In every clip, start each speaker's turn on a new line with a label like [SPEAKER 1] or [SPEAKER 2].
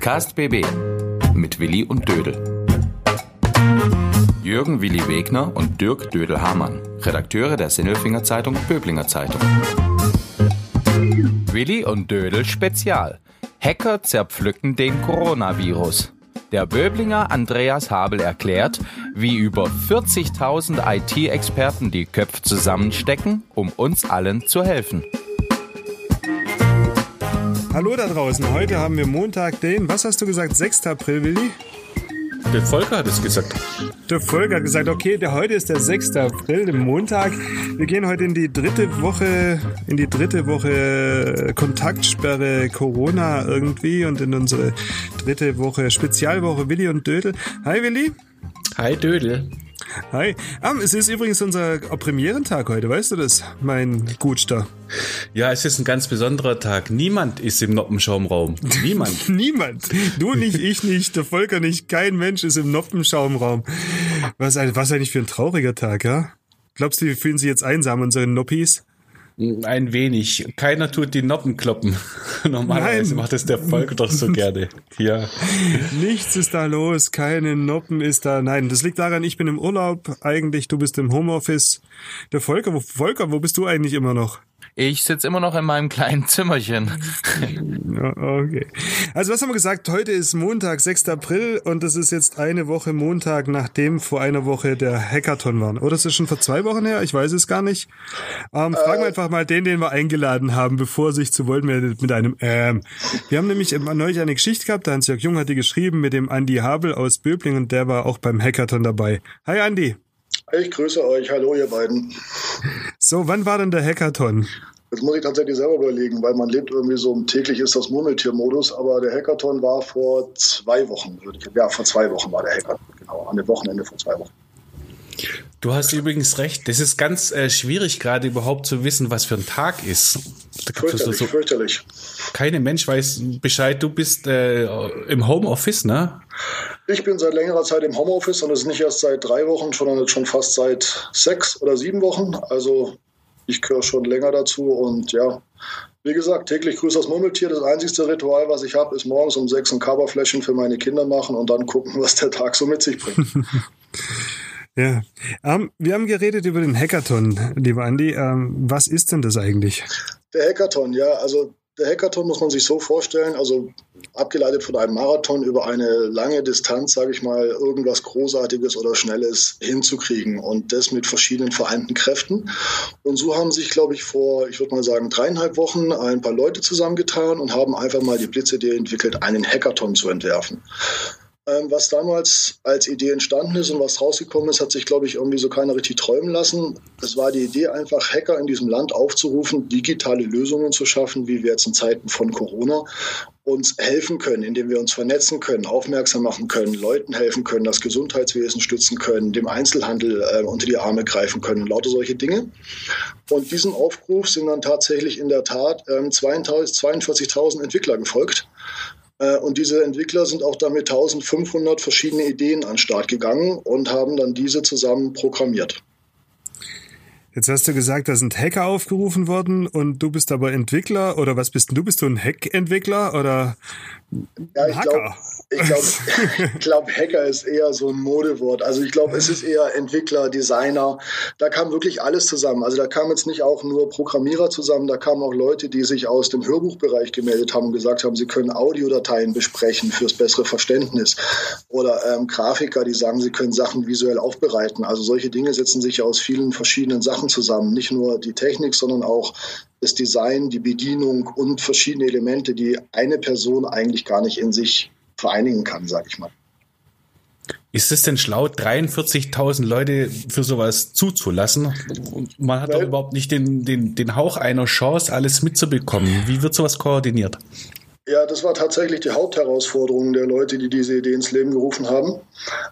[SPEAKER 1] Podcast BB mit Willi und Dödel. Jürgen Willi Wegner und Dirk Dödel-Hamann, Redakteure der Sinnelfinger Zeitung Böblinger Zeitung. Willi und Dödel Spezial. Hacker zerpflücken den Coronavirus. Der Böblinger Andreas Habel erklärt, wie über 40.000 IT-Experten die Köpfe zusammenstecken, um uns allen zu helfen.
[SPEAKER 2] Hallo da draußen, heute haben wir Montag, den, was hast du gesagt, 6. April, Willi?
[SPEAKER 3] Der Volker hat es gesagt.
[SPEAKER 2] Der Volker hat gesagt, okay, der, heute ist der 6. April, der Montag. Wir gehen heute in die dritte Woche, in die dritte Woche Kontaktsperre Corona irgendwie und in unsere dritte Woche Spezialwoche Willi und Dödel. Hi Willi.
[SPEAKER 3] Hi Dödel.
[SPEAKER 2] Hi. Um, es ist übrigens unser Premierentag heute, weißt du das, mein Gutster?
[SPEAKER 3] Ja, es ist ein ganz besonderer Tag. Niemand ist im Noppenschaumraum. Niemand.
[SPEAKER 2] Niemand. Du nicht, ich nicht, der Volker nicht, kein Mensch ist im Noppenschaumraum. Was, was eigentlich für ein trauriger Tag, ja? Glaubst du, wir fühlen sich jetzt einsam, unsere Noppis?
[SPEAKER 3] Ein wenig. Keiner tut die Noppen kloppen. Normalerweise Nein. macht das der Volk doch so gerne. Ja.
[SPEAKER 2] Nichts ist da los, keine Noppen ist da. Nein, das liegt daran, ich bin im Urlaub. Eigentlich, du bist im Homeoffice. Der Volker, wo, Volker, wo bist du eigentlich immer noch?
[SPEAKER 1] Ich sitze immer noch in meinem kleinen Zimmerchen.
[SPEAKER 2] okay. Also was haben wir gesagt? Heute ist Montag, 6. April und das ist jetzt eine Woche Montag, nachdem vor einer Woche der Hackathon war. Oder ist das schon vor zwei Wochen her? Ich weiß es gar nicht. Ähm, fragen wir äh. einfach mal den, den wir eingeladen haben, bevor sich zu Wort meldet mit einem ähm. Wir haben nämlich neulich eine Geschichte gehabt, der Hans-Jörg Jung hat die geschrieben mit dem Andi Habel aus Böbling und der war auch beim Hackathon dabei. Hi Andi.
[SPEAKER 4] Ich grüße euch. Hallo, ihr beiden.
[SPEAKER 2] So, wann war denn der Hackathon?
[SPEAKER 4] Das muss ich tatsächlich selber überlegen, weil man lebt irgendwie so im täglich ist das Murmeltier-Modus. Aber der Hackathon war vor zwei Wochen. Ja, vor zwei Wochen war der Hackathon. Genau, an dem Wochenende vor zwei Wochen.
[SPEAKER 3] Du hast übrigens recht. Das ist ganz äh, schwierig, gerade überhaupt zu wissen, was für ein Tag ist.
[SPEAKER 4] Fürchterlich, so, fürchterlich.
[SPEAKER 3] Keine Mensch weiß Bescheid. Du bist äh, im Homeoffice, ne?
[SPEAKER 4] Ich bin seit längerer Zeit im Homeoffice und das ist nicht erst seit drei Wochen, sondern schon fast seit sechs oder sieben Wochen. Also ich gehöre schon länger dazu und ja, wie gesagt, täglich grüßt das Murmeltier. Das einzigste Ritual, was ich habe, ist morgens um sechs ein Coverfläschchen für meine Kinder machen und dann gucken, was der Tag so mit sich bringt.
[SPEAKER 2] ja, ähm, wir haben geredet über den Hackathon, lieber Andi. Ähm, was ist denn das eigentlich?
[SPEAKER 4] Der Hackathon, ja, also der Hackathon muss man sich so vorstellen, also abgeleitet von einem Marathon über eine lange Distanz, sage ich mal, irgendwas Großartiges oder Schnelles hinzukriegen und das mit verschiedenen vereinten Kräften. Und so haben sich, glaube ich, vor, ich würde mal sagen, dreieinhalb Wochen ein paar Leute zusammengetan und haben einfach mal die Blitzidee entwickelt, einen Hackathon zu entwerfen. Ähm, was damals als Idee entstanden ist und was rausgekommen ist, hat sich, glaube ich, irgendwie so keiner richtig träumen lassen. Es war die Idee, einfach Hacker in diesem Land aufzurufen, digitale Lösungen zu schaffen, wie wir jetzt in Zeiten von Corona uns helfen können, indem wir uns vernetzen können, aufmerksam machen können, Leuten helfen können, das Gesundheitswesen stützen können, dem Einzelhandel äh, unter die Arme greifen können, lauter solche Dinge. Und diesem Aufruf sind dann tatsächlich in der Tat ähm, 42.000 Entwickler gefolgt. Äh, und diese Entwickler sind auch damit 1500 verschiedene Ideen an den Start gegangen und haben dann diese zusammen programmiert.
[SPEAKER 2] Jetzt hast du gesagt, da sind Hacker aufgerufen worden und du bist aber Entwickler oder was bist du? Bist du ein Hack-Entwickler oder
[SPEAKER 4] ja, ich Hacker? Ich glaube, glaub, Hacker ist eher so ein Modewort. Also ich glaube, es ist eher Entwickler, Designer. Da kam wirklich alles zusammen. Also da kamen jetzt nicht auch nur Programmierer zusammen, da kamen auch Leute, die sich aus dem Hörbuchbereich gemeldet haben und gesagt haben, sie können Audiodateien besprechen fürs bessere Verständnis. Oder ähm, Grafiker, die sagen, sie können Sachen visuell aufbereiten. Also solche Dinge setzen sich aus vielen verschiedenen Sachen zusammen. Nicht nur die Technik, sondern auch das Design, die Bedienung und verschiedene Elemente, die eine Person eigentlich gar nicht in sich vereinigen kann, sag ich mal.
[SPEAKER 3] Ist es denn schlau, 43.000 Leute für sowas zuzulassen? Man hat Weil, doch überhaupt nicht den, den, den Hauch einer Chance, alles mitzubekommen. Wie wird sowas koordiniert?
[SPEAKER 4] Ja, das war tatsächlich die Hauptherausforderung der Leute, die diese Idee ins Leben gerufen haben.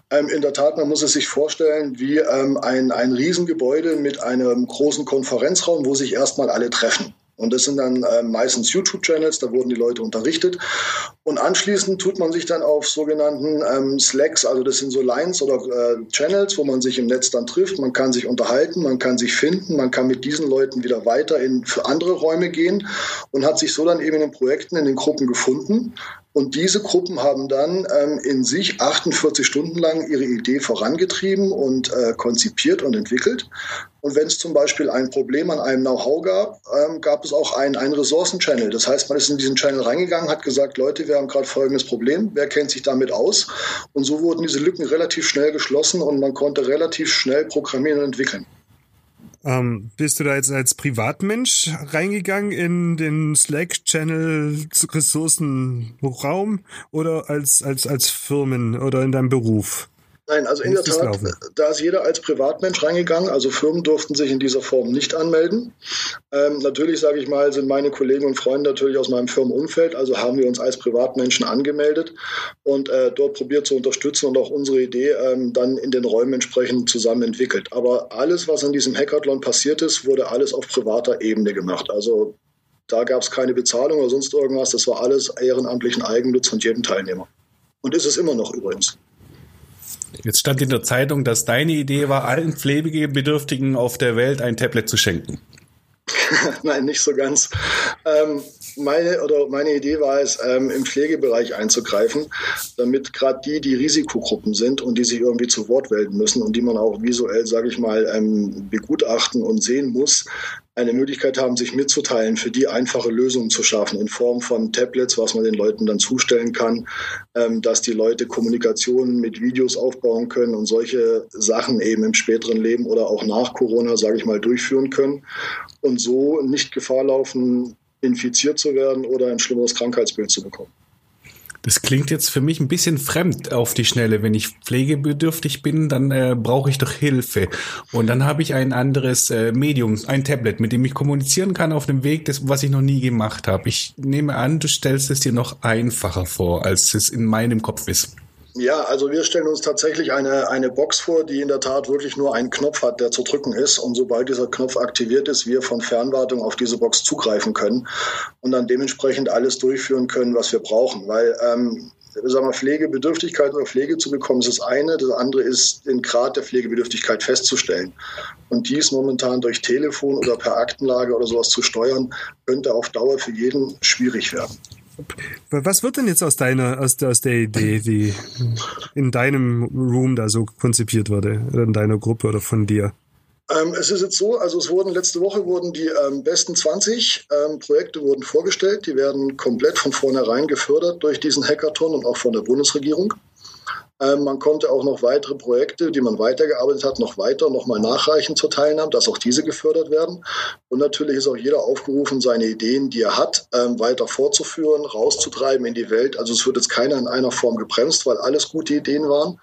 [SPEAKER 4] Ähm, in der Tat, man muss es sich vorstellen wie ähm, ein, ein Riesengebäude mit einem großen Konferenzraum, wo sich erstmal alle treffen. Und das sind dann äh, meistens YouTube-Channels, da wurden die Leute unterrichtet. Und anschließend tut man sich dann auf sogenannten ähm, Slacks, also das sind so Lines oder äh, Channels, wo man sich im Netz dann trifft. Man kann sich unterhalten, man kann sich finden, man kann mit diesen Leuten wieder weiter in für andere Räume gehen und hat sich so dann eben in den Projekten, in den Gruppen gefunden Und diese Gruppen haben dann ähm, in sich 48 Stunden lang ihre Idee vorangetrieben und äh, konzipiert und entwickelt. Und wenn es zum Beispiel ein Problem an einem Know-how gab, ähm, gab es auch einen, einen Ressourcen-Channel. Das heißt, man ist in diesen Channel reingegangen, hat gesagt, Leute, wir haben gerade folgendes Problem, wer kennt sich damit aus? Und so wurden diese Lücken relativ schnell geschlossen und man konnte relativ schnell programmieren und entwickeln.
[SPEAKER 2] Ähm, bist du da jetzt als Privatmensch reingegangen in den Slack-Channel Ressourcenraum oder als, als, als Firmen oder in deinem Beruf?
[SPEAKER 4] Nein, also in der Tat, da ist jeder als Privatmensch reingegangen. Also Firmen durften sich in dieser Form nicht anmelden. Ähm, natürlich, sage ich mal, sind meine Kollegen und Freunde natürlich aus meinem Firmenumfeld. Also haben wir uns als Privatmenschen angemeldet und äh, dort probiert zu unterstützen und auch unsere Idee ähm, dann in den Räumen entsprechend zusammen entwickelt. Aber alles, was in diesem Hackathon passiert ist, wurde alles auf privater Ebene gemacht. Also da gab es keine Bezahlung oder sonst irgendwas. Das war alles ehrenamtlichen Eigennutz von jedem Teilnehmer. Und ist es immer noch übrigens.
[SPEAKER 3] Jetzt stand in der Zeitung, dass deine Idee war, allen Pflegebedürftigen auf der Welt ein Tablet zu schenken.
[SPEAKER 4] Nein, nicht so ganz. Ähm, meine oder meine Idee war es, ähm, im Pflegebereich einzugreifen, damit gerade die, die Risikogruppen sind und die sich irgendwie zu Wort melden müssen und die man auch visuell, sage ich mal, ähm, begutachten und sehen muss, eine Möglichkeit haben, sich mitzuteilen, für die einfache Lösungen zu schaffen in Form von Tablets, was man den Leuten dann zustellen kann, ähm, dass die Leute Kommunikation mit Videos aufbauen können und solche Sachen eben im späteren Leben oder auch nach Corona, sage ich mal, durchführen können und so nicht Gefahr laufen, infiziert zu werden oder ein schlimmeres Krankheitsbild zu bekommen.
[SPEAKER 3] Das klingt jetzt für mich ein bisschen fremd auf die Schnelle. Wenn ich pflegebedürftig bin, dann äh, brauche ich doch Hilfe. Und dann habe ich ein anderes äh, Medium, ein Tablet, mit dem ich kommunizieren kann auf dem Weg, das, was ich noch nie gemacht habe. Ich nehme an, du stellst es dir noch einfacher vor, als es in meinem Kopf ist.
[SPEAKER 4] Ja, also wir stellen uns tatsächlich eine, eine Box vor, die in der Tat wirklich nur einen Knopf hat, der zu drücken ist. Und sobald dieser Knopf aktiviert ist, wir von Fernwartung auf diese Box zugreifen können und dann dementsprechend alles durchführen können, was wir brauchen. Weil ähm, sagen wir, Pflegebedürftigkeit oder Pflege zu bekommen, ist das eine. Das andere ist, den Grad der Pflegebedürftigkeit festzustellen. Und dies momentan durch Telefon oder per Aktenlage oder sowas zu steuern, könnte auf Dauer für jeden schwierig werden.
[SPEAKER 2] Was wird denn jetzt aus deiner, aus der, aus der Idee, die in deinem Room da so konzipiert wurde, in deiner Gruppe oder von dir?
[SPEAKER 4] Ähm, es ist jetzt so, also es wurden letzte Woche wurden die ähm, besten 20 ähm, Projekte wurden vorgestellt. Die werden komplett von vornherein gefördert durch diesen Hackathon und auch von der Bundesregierung. Ähm, man konnte auch noch weitere Projekte, die man weitergearbeitet hat, noch weiter nochmal nachreichen zur Teilnahme, dass auch diese gefördert werden. Und natürlich ist auch jeder aufgerufen, seine Ideen, die er hat, ähm, weiter fortzuführen, rauszutreiben in die Welt. Also es wird jetzt keiner in einer Form gebremst, weil alles gute Ideen waren.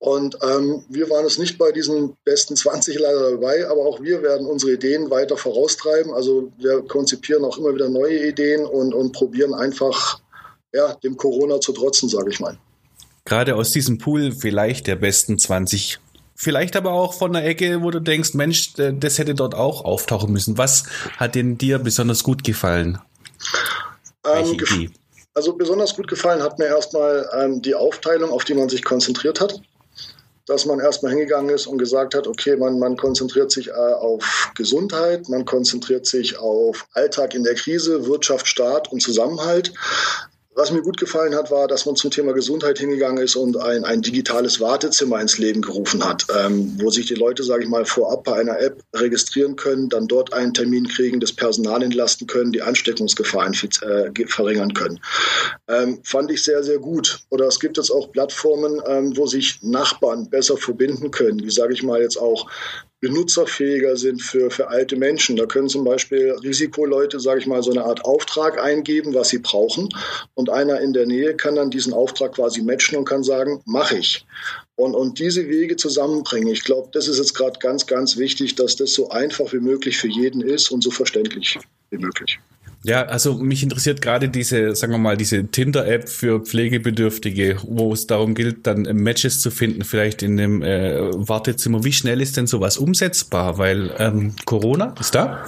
[SPEAKER 4] Und ähm, wir waren es nicht bei diesen besten 20 leider dabei, aber auch wir werden unsere Ideen weiter voraustreiben. Also wir konzipieren auch immer wieder neue Ideen und, und probieren einfach ja, dem Corona zu trotzen, sage ich mal
[SPEAKER 3] gerade aus diesem Pool vielleicht der besten 20. Vielleicht aber auch von der Ecke, wo du denkst, Mensch, das hätte dort auch auftauchen müssen. Was hat denn dir besonders gut gefallen?
[SPEAKER 4] Ähm, gef also besonders gut gefallen hat mir erstmal ähm, die Aufteilung, auf die man sich konzentriert hat. Dass man erstmal hingegangen ist und gesagt hat, okay, man, man konzentriert sich äh, auf Gesundheit, man konzentriert sich auf Alltag in der Krise, Wirtschaft, Staat und Zusammenhalt. Was mir gut gefallen hat, war, dass man zum Thema Gesundheit hingegangen ist und ein, ein digitales Wartezimmer ins Leben gerufen hat, ähm, wo sich die Leute, sage ich mal, vorab bei einer App registrieren können, dann dort einen Termin kriegen, das Personal entlasten können, die Ansteckungsgefahr äh, verringern können. Ähm, fand ich sehr, sehr gut. Oder es gibt jetzt auch Plattformen, ähm, wo sich Nachbarn besser verbinden können, wie sage ich mal jetzt auch benutzerfähiger sind für, für alte Menschen. Da können zum Beispiel Risikoleute, sage ich mal, so eine Art Auftrag eingeben, was sie brauchen. Und einer in der Nähe kann dann diesen Auftrag quasi matchen und kann sagen, mache ich. Und, und diese Wege zusammenbringen, ich glaube, das ist jetzt gerade ganz, ganz wichtig, dass das so einfach wie möglich für jeden ist und so verständlich wie möglich.
[SPEAKER 3] Ja, also mich interessiert gerade diese, sagen wir mal, diese Tinder-App für Pflegebedürftige, wo es darum gilt, dann Matches zu finden, vielleicht in einem äh, Wartezimmer. Wie schnell ist denn sowas umsetzbar? Weil ähm, Corona ist da.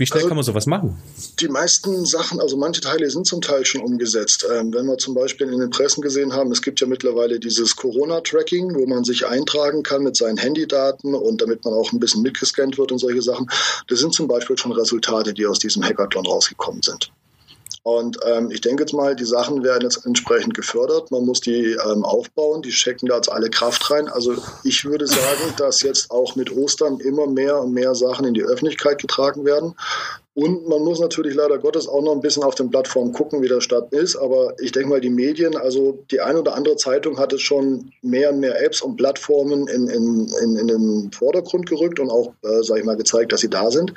[SPEAKER 3] Wie schnell also, kann man sowas machen?
[SPEAKER 4] Die meisten Sachen, also manche Teile sind zum Teil schon umgesetzt. Ähm, wenn wir zum Beispiel in den Pressen gesehen haben, es gibt ja mittlerweile dieses Corona-Tracking, wo man sich eintragen kann mit seinen Handydaten und damit man auch ein bisschen mitgescannt wird und solche Sachen. Das sind zum Beispiel schon Resultate, die aus diesem Hackathon rausgekommen sind. Und ähm, ich denke jetzt mal, die Sachen werden jetzt entsprechend gefördert. Man muss die ähm, aufbauen, die checken da jetzt alle Kraft rein. Also ich würde sagen, dass jetzt auch mit Ostern immer mehr und mehr Sachen in die Öffentlichkeit getragen werden. Und man muss natürlich leider Gottes auch noch ein bisschen auf den Plattformen gucken, wie der Stand ist. Aber ich denke mal, die Medien, also die eine oder andere Zeitung hat es schon mehr und mehr Apps und Plattformen in, in, in, in den Vordergrund gerückt und auch, äh, sage ich mal, gezeigt, dass sie da sind.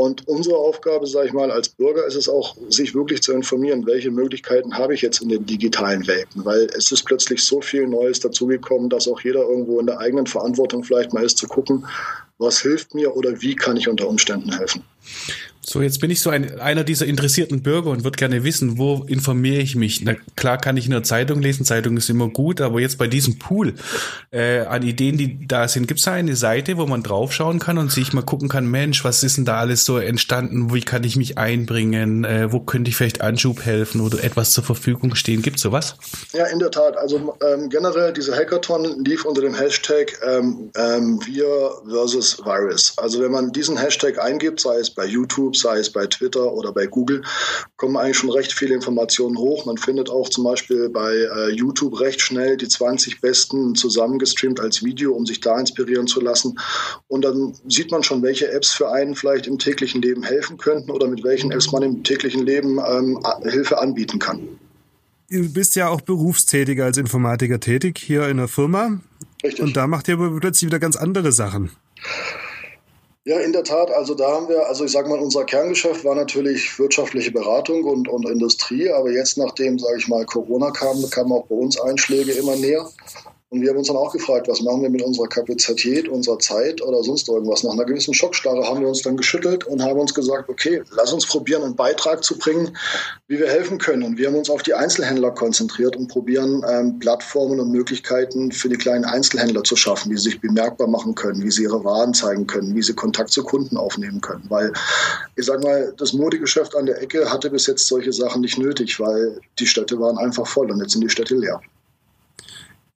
[SPEAKER 4] Und unsere Aufgabe, sage ich mal, als Bürger ist es auch, sich wirklich zu informieren, welche Möglichkeiten habe ich jetzt in den digitalen Welten. Weil es ist plötzlich so viel Neues dazugekommen, dass auch jeder irgendwo in der eigenen Verantwortung vielleicht mal ist, zu gucken, was hilft mir oder wie kann ich unter Umständen helfen.
[SPEAKER 3] So, jetzt bin ich so ein, einer dieser interessierten Bürger und würde gerne wissen, wo informiere ich mich? Na klar kann ich in der Zeitung lesen, Zeitung ist immer gut, aber jetzt bei diesem Pool äh, an Ideen, die da sind, gibt es da eine Seite, wo man draufschauen kann und sich mal gucken kann, Mensch, was ist denn da alles so entstanden? Wie kann ich mich einbringen? Äh, wo könnte ich vielleicht Anschub helfen oder etwas zur Verfügung stehen? Gibt es sowas?
[SPEAKER 4] Ja, in der Tat. Also ähm, generell, diese Hackathon lief unter dem Hashtag ähm, ähm, Wir versus Virus. Also wenn man diesen Hashtag eingibt, sei es bei YouTube, YouTube, sei es bei Twitter oder bei Google, kommen eigentlich schon recht viele Informationen hoch. Man findet auch zum Beispiel bei äh, YouTube recht schnell die 20 besten zusammengestreamt als Video, um sich da inspirieren zu lassen. Und dann sieht man schon, welche Apps für einen vielleicht im täglichen Leben helfen könnten oder mit welchen Apps man im täglichen Leben ähm, Hilfe anbieten kann.
[SPEAKER 2] Du bist ja auch berufstätig als Informatiker tätig hier in der Firma. Richtig. Und da macht ihr aber plötzlich wieder ganz andere Sachen.
[SPEAKER 4] Ja, in der Tat. Also da haben wir, also ich sage mal, unser Kerngeschäft war natürlich wirtschaftliche Beratung und, und Industrie. Aber jetzt, nachdem, sage ich mal, Corona kam, kamen auch bei uns Einschläge immer näher. Und wir haben uns dann auch gefragt, was machen wir mit unserer Kapazität, unserer Zeit oder sonst irgendwas. Nach einer gewissen Schockstarre haben wir uns dann geschüttelt und haben uns gesagt, okay, lass uns probieren, einen Beitrag zu bringen, wie wir helfen können. Und wir haben uns auf die Einzelhändler konzentriert und probieren, ähm, Plattformen und Möglichkeiten für die kleinen Einzelhändler zu schaffen, wie sie sich bemerkbar machen können, wie sie ihre Waren zeigen können, wie sie Kontakt zu Kunden aufnehmen können. Weil, ich sage mal, das Modegeschäft an der Ecke hatte bis jetzt solche Sachen nicht nötig, weil die Städte waren einfach voll und jetzt sind die Städte leer.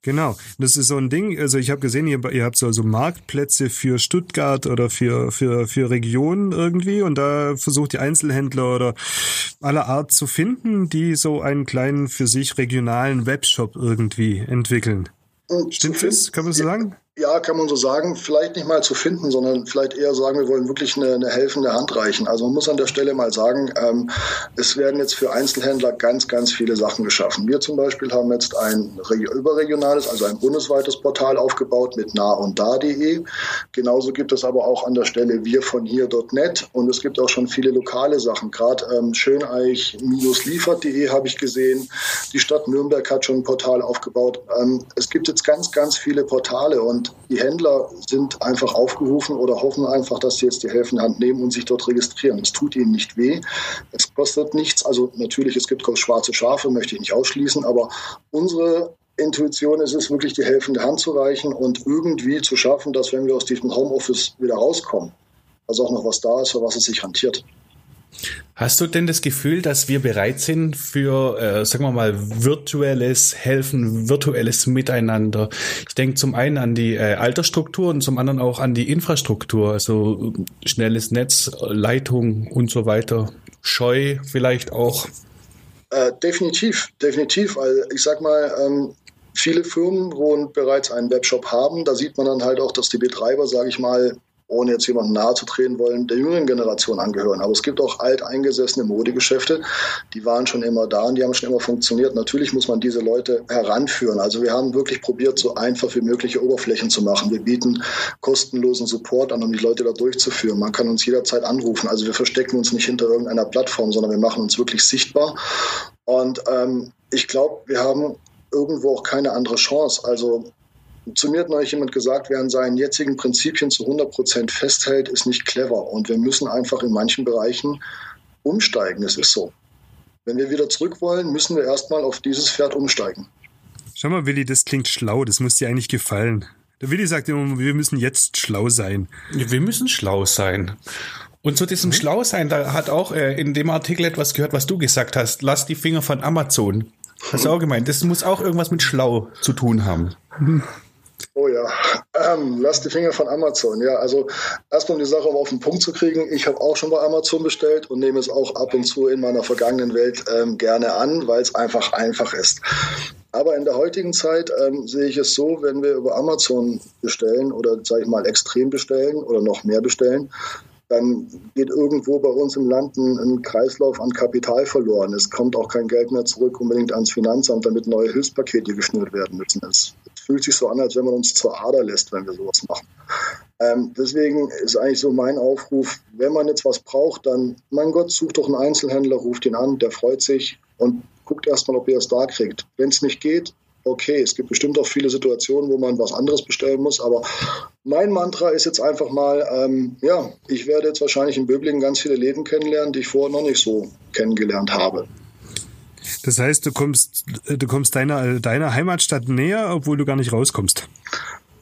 [SPEAKER 2] Genau, das ist so ein Ding. Also ich habe gesehen, ihr, ihr habt so also Marktplätze für Stuttgart oder für für für Regionen irgendwie und da versucht die Einzelhändler oder aller Art zu finden, die so einen kleinen für sich regionalen Webshop irgendwie entwickeln. Stimmt das? Kann man so sagen?
[SPEAKER 4] Ja, kann man so sagen, vielleicht nicht mal zu finden, sondern vielleicht eher sagen, wir wollen wirklich eine, eine helfende Hand reichen. Also man muss an der Stelle mal sagen, ähm, es werden jetzt für Einzelhändler ganz, ganz viele Sachen geschaffen. Wir zum Beispiel haben jetzt ein überregionales, also ein bundesweites Portal aufgebaut mit nah und da.de. Genauso gibt es aber auch an der Stelle wir von hier.net und es gibt auch schon viele lokale Sachen. Gerade ähm, Schöneich-liefert.de habe ich gesehen. Die Stadt Nürnberg hat schon ein Portal aufgebaut. Ähm, es gibt jetzt ganz, ganz viele Portale und die Händler sind einfach aufgerufen oder hoffen einfach, dass sie jetzt die helfende Hand nehmen und sich dort registrieren. Es tut ihnen nicht weh. Es kostet nichts. Also natürlich, es gibt schwarze Schafe, möchte ich nicht ausschließen, aber unsere Intuition ist es wirklich, die helfende Hand zu reichen und irgendwie zu schaffen, dass wenn wir aus diesem Homeoffice wieder rauskommen, also auch noch was da ist, für was es sich rentiert.
[SPEAKER 3] Hast du denn das Gefühl, dass wir bereit sind für, äh, sagen wir mal, virtuelles Helfen, virtuelles Miteinander? Ich denke zum einen an die äh, Altersstruktur und zum anderen auch an die Infrastruktur, also schnelles Netz, Leitung und so weiter. Scheu vielleicht auch.
[SPEAKER 4] Äh, definitiv, definitiv. Also ich sag mal, ähm, viele Firmen, wo bereits einen Webshop haben, da sieht man dann halt auch, dass die Betreiber, sage ich mal, ohne jetzt jemandem nahe zu treten wollen, der jüngeren Generation angehören. Aber es gibt auch alteingesessene Modegeschäfte, die waren schon immer da und die haben schon immer funktioniert. Natürlich muss man diese Leute heranführen. Also wir haben wirklich probiert, so einfach wie mögliche Oberflächen zu machen. Wir bieten kostenlosen Support an, um die Leute da durchzuführen. Man kann uns jederzeit anrufen. Also wir verstecken uns nicht hinter irgendeiner Plattform, sondern wir machen uns wirklich sichtbar. Und ähm, ich glaube, wir haben irgendwo auch keine andere Chance. Also zu mir hat neulich jemand gesagt, wer an seinen jetzigen Prinzipien zu 100 Prozent festhält, ist nicht clever. Und wir müssen einfach in manchen Bereichen umsteigen. Es ist so. Wenn wir wieder zurück wollen, müssen wir erstmal auf dieses Pferd umsteigen.
[SPEAKER 2] Schau mal, Willi, das klingt schlau. Das muss dir eigentlich gefallen. Der Willi sagt immer, wir müssen jetzt schlau sein.
[SPEAKER 3] Wir müssen schlau sein. Und zu diesem mhm. Schlausein, da hat auch äh, in dem Artikel etwas gehört, was du gesagt hast. Lass die Finger von Amazon. Hast du auch gemeint. Das muss auch irgendwas mit schlau zu tun haben.
[SPEAKER 4] Oh ja, ähm, lass die Finger von Amazon. Ja, also erstmal um die Sache auf den Punkt zu kriegen. Ich habe auch schon bei Amazon bestellt und nehme es auch ab und zu in meiner vergangenen Welt ähm, gerne an, weil es einfach einfach ist. Aber in der heutigen Zeit ähm, sehe ich es so, wenn wir über Amazon bestellen oder sage ich mal extrem bestellen oder noch mehr bestellen, dann geht irgendwo bei uns im Land ein, ein, Kreislauf an Kapital verloren. Es kommt auch kein Geld mehr zurück unbedingt ans Finanzamt, damit neue Hilfspakete geschnürt werden müssen. Es, fühlt sich so an, als wenn man uns zur Ader lässt, wenn wir sowas machen. Ähm, deswegen ist eigentlich so mein Aufruf, wenn man jetzt was braucht, dann, mein Gott, sucht doch einen Einzelhändler, ruft ihn an, der freut sich und guckt erstmal, ob ihr es da kriegt. Wenn es nicht geht, okay, es gibt bestimmt auch viele Situationen, wo man was anderes bestellen muss, aber mein Mantra ist jetzt einfach mal, ähm, ja, ich werde jetzt wahrscheinlich in Böblingen ganz viele Läden kennenlernen, die ich vorher noch nicht so kennengelernt habe.
[SPEAKER 2] Das heißt, du kommst, du kommst deiner, deiner Heimatstadt näher, obwohl du gar nicht rauskommst.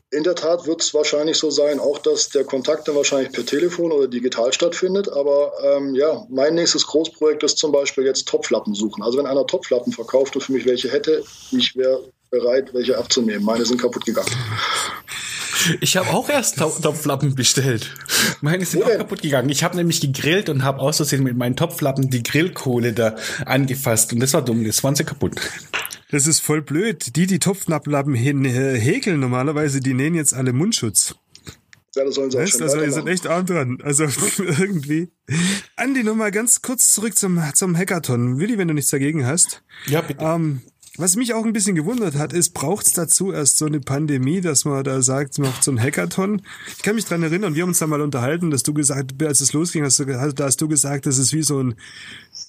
[SPEAKER 4] In der Tat wird es wahrscheinlich so sein, auch dass der Kontakt dann wahrscheinlich per Telefon oder digital stattfindet. Aber ähm, ja, mein nächstes Großprojekt ist zum Beispiel jetzt Topflappen suchen. Also wenn einer Topflappen verkauft und für mich welche hätte, ich wäre bereit, welche abzunehmen. Meine sind kaputt gegangen.
[SPEAKER 3] Ich habe auch erst Topflappen bestellt. Meine sind auch kaputt gegangen. Ich habe nämlich gegrillt und habe aus Versehen mit meinen Topflappen die Grillkohle da angefasst und das war dumm. Das waren sie kaputt.
[SPEAKER 2] Das ist voll blöd. Die, die Topfnapplappen äh, häkeln normalerweise, die nähen jetzt alle Mundschutz. Ja, das sollen sie weißt, auch schon Also ihr seid echt arm dran. Also irgendwie. Andi, nochmal ganz kurz zurück zum, zum Hackathon. Willi, wenn du nichts dagegen hast.
[SPEAKER 3] Ja, bitte.
[SPEAKER 2] Ähm, was mich auch ein bisschen gewundert hat, ist, braucht es dazu erst so eine Pandemie, dass man da sagt, macht so ein Hackathon? Ich kann mich dran erinnern, wir haben uns da mal unterhalten, dass du gesagt, als es losging, hast du, da hast du gesagt, das ist wie so ein,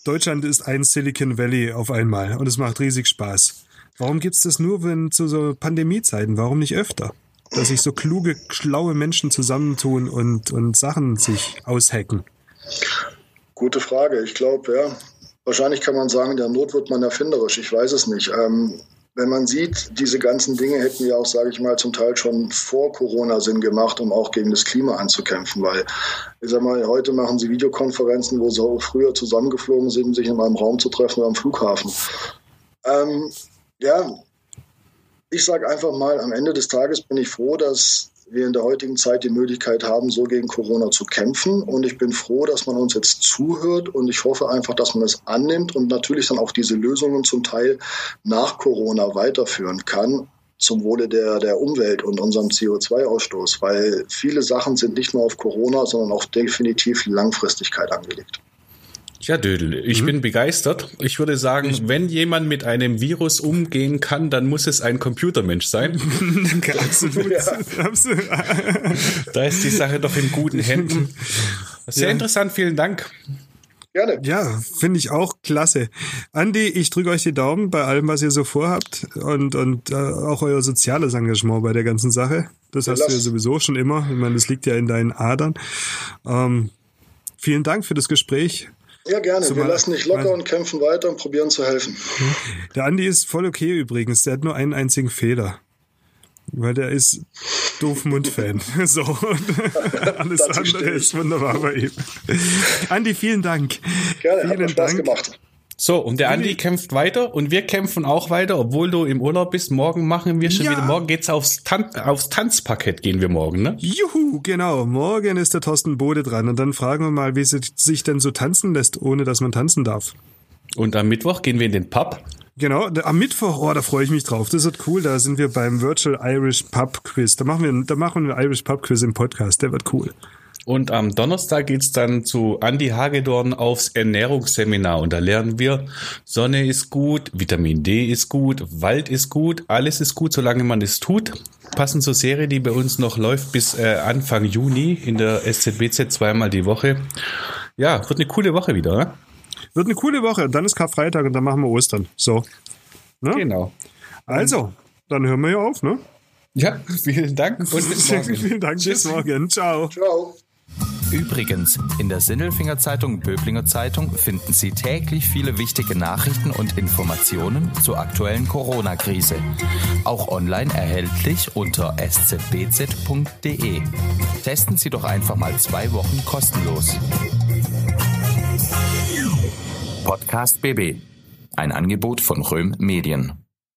[SPEAKER 2] Deutschland ist ein Silicon Valley auf einmal und es macht riesig Spaß. Warum gibt's das nur wenn zu so Pandemiezeiten? Warum nicht öfter? Dass sich so kluge, schlaue Menschen zusammentun und, und Sachen sich aushacken.
[SPEAKER 4] Gute Frage. Ich glaube, ja, Wahrscheinlich kann man sagen, der Not wird man erfinderisch. Ich weiß es nicht. Ähm, wenn man sieht, diese ganzen Dinge hätten ja auch, sage ich mal, zum Teil schon vor Corona Sinn gemacht, um auch gegen das Klima anzukämpfen. Weil, ich sag mal, heute machen sie Videokonferenzen, wo sie früher zusammengeflogen sind, sich in einem Raum zu treffen oder am Flughafen. Ähm, ja, ich sage einfach mal, am Ende des Tages bin ich froh, dass wir in der heutigen Zeit die Möglichkeit haben, so gegen Corona zu kämpfen. Und ich bin froh, dass man uns jetzt zuhört und ich hoffe einfach, dass man es annimmt und natürlich dann auch diese Lösungen zum Teil nach Corona weiterführen kann zum Wohle der, der Umwelt und unserem CO2-Ausstoß, weil viele Sachen sind nicht nur auf Corona, sondern auch definitiv Langfristigkeit angelegt.
[SPEAKER 3] Ja, Dödel, ich mhm. bin begeistert. Ich würde sagen, ich wenn jemand mit einem Virus umgehen kann, dann muss es ein Computermensch sein. Absolut. Ja. da ist die Sache doch in guten Händen. Sehr ja. interessant, vielen Dank.
[SPEAKER 2] Gerne. Ja, finde ich auch klasse. Andi, ich drücke euch die Daumen bei allem, was ihr so vorhabt und, und äh, auch euer soziales Engagement bei der ganzen Sache. Das hast du ja sowieso schon immer. Ich meine, das liegt ja in deinen Adern. Ähm, vielen Dank für das Gespräch.
[SPEAKER 4] Ja, gerne. Zumal, wir lassen nicht locker und kämpfen weiter und probieren zu helfen.
[SPEAKER 2] Der Andi ist voll okay übrigens. Der hat nur einen einzigen Fehler. Weil der ist doof Mund-Fan. So. Alles andere ist wunderbar bei ihm. Andi, vielen Dank.
[SPEAKER 4] Gerne, vielen hat mir Spaß Dank. gemacht.
[SPEAKER 3] So, und der Andi kämpft weiter und wir kämpfen auch weiter, obwohl du im Urlaub bist. Morgen machen wir schon ja. wieder. Morgen geht's aufs, Tan aufs Tanzparkett, gehen wir morgen, ne?
[SPEAKER 2] Juhu, genau. Morgen ist der Thorsten Bode dran und dann fragen wir mal, wie es sich denn so tanzen lässt, ohne dass man tanzen darf.
[SPEAKER 3] Und am Mittwoch gehen wir in den Pub.
[SPEAKER 2] Genau, am Mittwoch, oh, da freue ich mich drauf. Das wird cool. Da sind wir beim Virtual Irish Pub Quiz. Da machen wir, da machen wir Irish Pub Quiz im Podcast. Der wird cool.
[SPEAKER 3] Und am Donnerstag geht's dann zu Andy Hagedorn aufs Ernährungsseminar. Und da lernen wir, Sonne ist gut, Vitamin D ist gut, Wald ist gut, alles ist gut, solange man es tut. Passend zur Serie, die bei uns noch läuft bis äh, Anfang Juni in der SZBZ zweimal die Woche. Ja, wird eine coole Woche wieder, ne?
[SPEAKER 2] Wird eine coole Woche. Dann ist Karfreitag und dann machen wir Ostern. So.
[SPEAKER 3] Ne? Genau.
[SPEAKER 2] Also, dann hören wir hier auf, ne?
[SPEAKER 3] Ja, vielen Dank und bis morgen.
[SPEAKER 2] vielen Dank, bis morgen. Ciao. Ciao.
[SPEAKER 1] Übrigens, in der Sinnelfinger Zeitung Böblinger Zeitung finden Sie täglich viele wichtige Nachrichten und Informationen zur aktuellen Corona-Krise. Auch online erhältlich unter szbz.de. Testen Sie doch einfach mal zwei Wochen kostenlos. Podcast BB. Ein Angebot von Röhm Medien.